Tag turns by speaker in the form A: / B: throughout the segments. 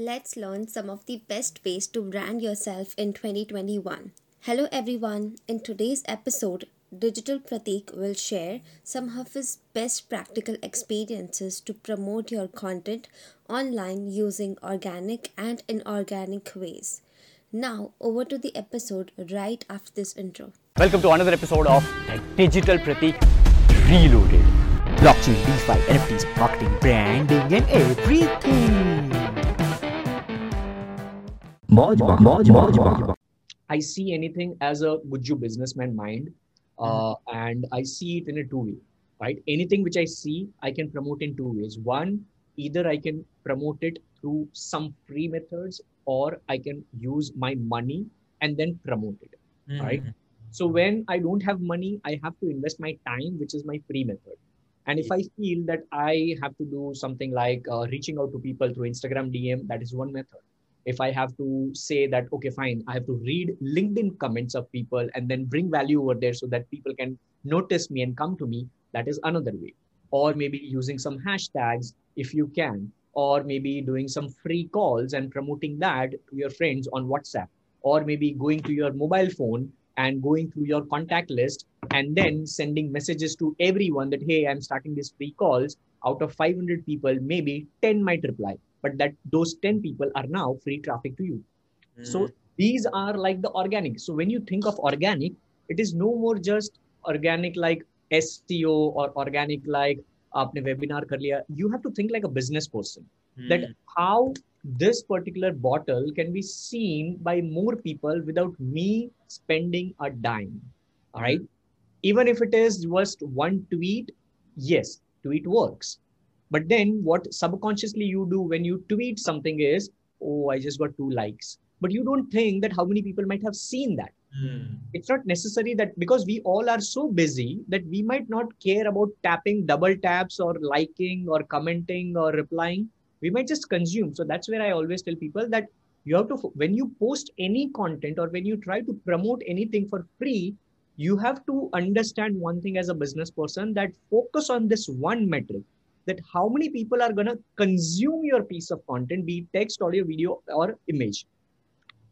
A: let's learn some of the best ways to brand yourself in 2021. Hello, everyone. In today's episode, Digital Pratik will share some of his best practical experiences to promote your content online using organic and inorganic ways. Now, over to the episode right after this intro.
B: Welcome to another episode of Digital Pratik Reloaded. Blockchain, DeFi, NFTs, marketing, branding, and everything.
C: I see anything as a Gujju businessman mind, uh, and I see it in a two way, right? Anything which I see, I can promote in two ways. One, either I can promote it through some free methods, or I can use my money and then promote it, right? So when I don't have money, I have to invest my time, which is my free method. And if I feel that I have to do something like uh, reaching out to people through Instagram DM, that is one method if i have to say that okay fine i have to read linkedin comments of people and then bring value over there so that people can notice me and come to me that is another way. Or maybe using some hashtags if you can or maybe doing some free calls and promoting that to your friends on whatsapp or maybe going to your mobile phone and going through your contact list and then sending messages to everyone that hey i'm starting these free calls. Out of 500 people maybe 10 might reply but that those 10 people are now free traffic to you mm. so these are like the organic so when you think of organic it is no more just organic like seo or organic like आपने webinar कर लिया you have to think like a business person mm. that how this particular bottle can be seen by more people without me spending a dime all right even if it is just one tweet yes tweet works but then what subconsciously you do when you tweet something is, oh, I just got two likes. But you don't think that how many people might have seen that. Mm. It's not necessary that because we all are so busy that we might not care about tapping double taps or liking or commenting or replying. We might just consume. So that's where I always tell people that you have to, when you post any content or when you try to promote anything for free, you have to understand one thing as a business person that focus on this one metric that how many people are going to consume your piece of content, be text, audio, video, or image.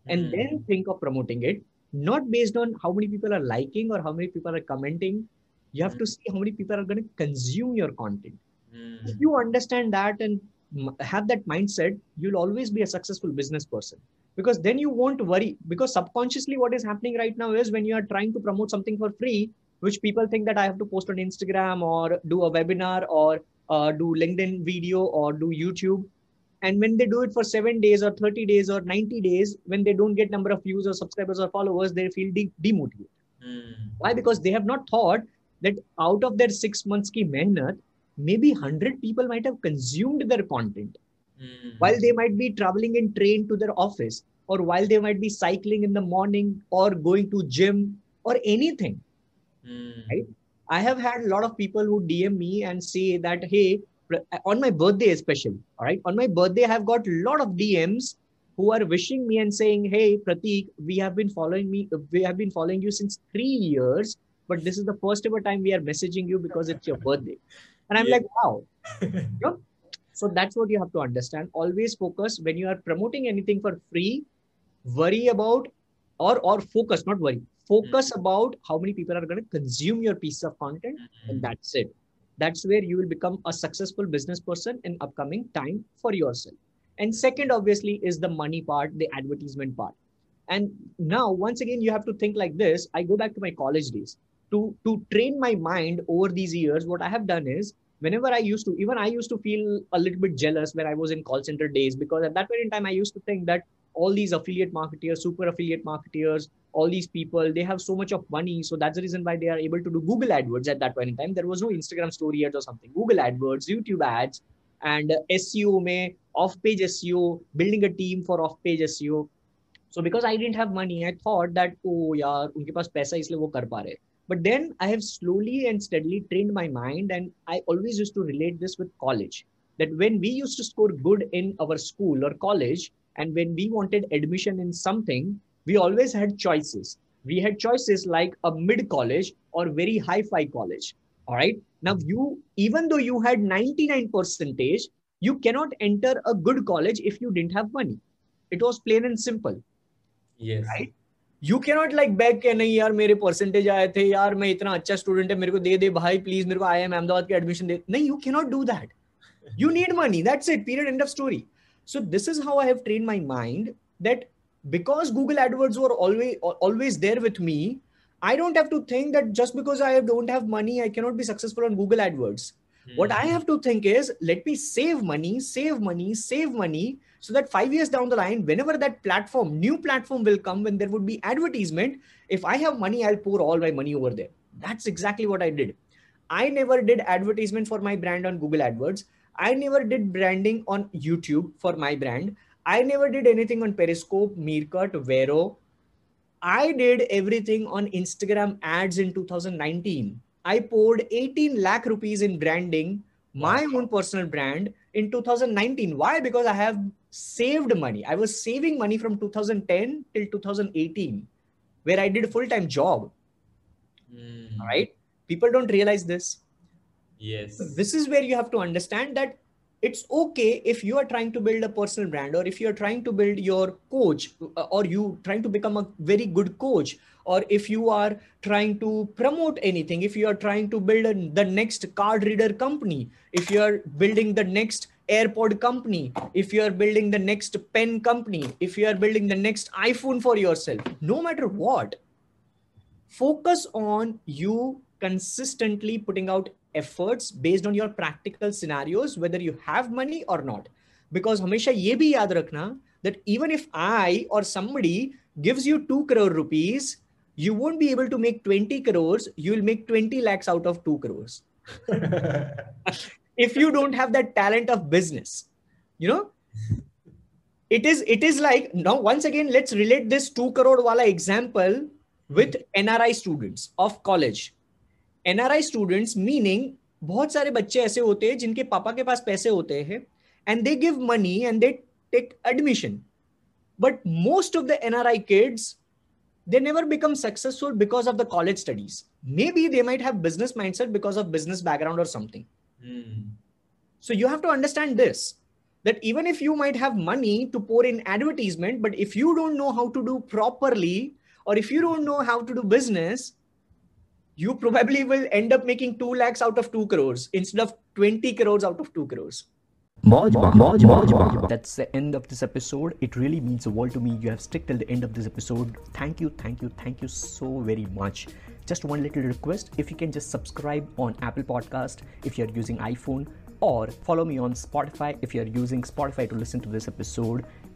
C: And mm. then think of promoting it, not based on how many people are liking or how many people are commenting. You have mm. to see how many people are going to consume your content. Mm. If you understand that and have that mindset, you'll always be a successful business person because then you won't worry. Because subconsciously, what is happening right now is when you are trying to promote something for free, which people think that I have to post on Instagram or do a webinar or uh, do LinkedIn video or do YouTube. And when they do it for seven days or 30 days or 90 days, when they don't get number of views or subscribers or followers, they feel de- demotivated. Mm. Why? Because they have not thought that out of their six months ki mehnat, maybe 100 people might have consumed their content mm. while they might be traveling in train to their office or while they might be cycling in the morning or going to gym or anything mm. right I have had a lot of people who DM me and say that, hey, on my birthday especially, all right, on my birthday, I have got a lot of DMs who are wishing me and saying, hey, Pratik, we have been following me, we have been following you since three years, but this is the first ever time we are messaging you because it's your birthday. And I'm yeah. like, wow. you know? So that's what you have to understand. Always focus when you are promoting anything for free, worry about or or focus, not worry focus mm-hmm. about how many people are going to consume your piece of content and that's it. That's where you will become a successful business person in upcoming time for yourself. And second obviously is the money part the advertisement part. And now once again you have to think like this. I go back to my college days. To to train my mind over these years what i have done is whenever i used to even i used to feel a little bit jealous when i was in call center days because at that point in time i used to think that all these affiliate marketers super affiliate marketers all these people they have so much of money. So that's the reason why they are able to do google adwords at that point in time. There was no instagram story ads or something. Google adwords youtube ads and seo may off page seo building a team for off page seo so because i didn't have money i thought that oh rahe. But then i have slowly and steadily trained my mind and i always used to relate this with college. That when we used to score good in our school or college and when we wanted admission in something we always had choices. We had choices like a mid college or very high fi college. All right. Now, you, even though you had 99 percentage, you cannot enter a good college if you didn't have money it was plain and simple
D: yes
C: right you cannot like back के नहीं यार मेरे percentage आए थे यार मैं इतना अच्छा स्टूडेंट है मेरे को दे दे भाई प्लीज मेरे को आई एम अहमदाबाद के एडमिशन दे नहीं you cannot do that you need money that's it period end of story so this is how i have trained my mind that because google adwords were always always there with me i don't have to think that just because i don't have money i cannot be successful on google adwords. What i
D: Hmm.
C: have to think is let me save money save money save money so that 5 years down the line whenever that platform new platform will come when there would be advertisement if i have money i'll pour all my money over there. That's exactly what i did. I never did advertisement for my brand on google adwords I never did branding on YouTube for my brand. I never did anything on Periscope, Meerkat, Vero. I did everything on Instagram ads in 2019. I poured 18 lakh rupees in branding my own personal brand in 2019. Why? Because I have saved money. I was saving money from 2010 till 2018, where I did a full time job.
D: Hmm.
C: Right? People don't realize this.
D: Yes.
C: This is where you have to understand that it's okay if you are trying to build a personal brand or if you are trying to build your coach uh, or you trying to become a very good coach or if you are trying to promote anything if you are trying to build a, the next card reader company if you are building the next airpod company if you are building the next pen company if you are building the next iphone for yourself no matter what focus on you consistently putting out efforts based on your practical scenarios whether you have money or not because हमेशा ये भी याद रखना that even if I or somebody gives you 2 crore rupees you won't be able to make 20 crores you will make 20 lakhs out of 2 crores if you don't have that talent of business you know it is it is like now once again let's relate this 2 crore wala example with nri students of college NRI students meaning बहुत सारे बच्चे ऐसे होते हैं जिनके पापा के पास पैसे होते हैं and they give money and they take admission but most of the NRI kids they never become successful because of the college studies may be they might have business background और something so you have to understand this that even if you might have money to pour in advertisement but if you don't know how to do properly और if you don't know how to do business you probably will end up making 2 lakhs out of 2 crores instead of 20 crores out of 2 crores.
B: That's the end of this episode. It really means the world to me. You have stuck till the end of this episode. Thank you, thank you, thank you so very much. Just one little request if you can just subscribe on Apple Podcast if you're using iPhone, or follow me on Spotify if you're using Spotify to listen to this episode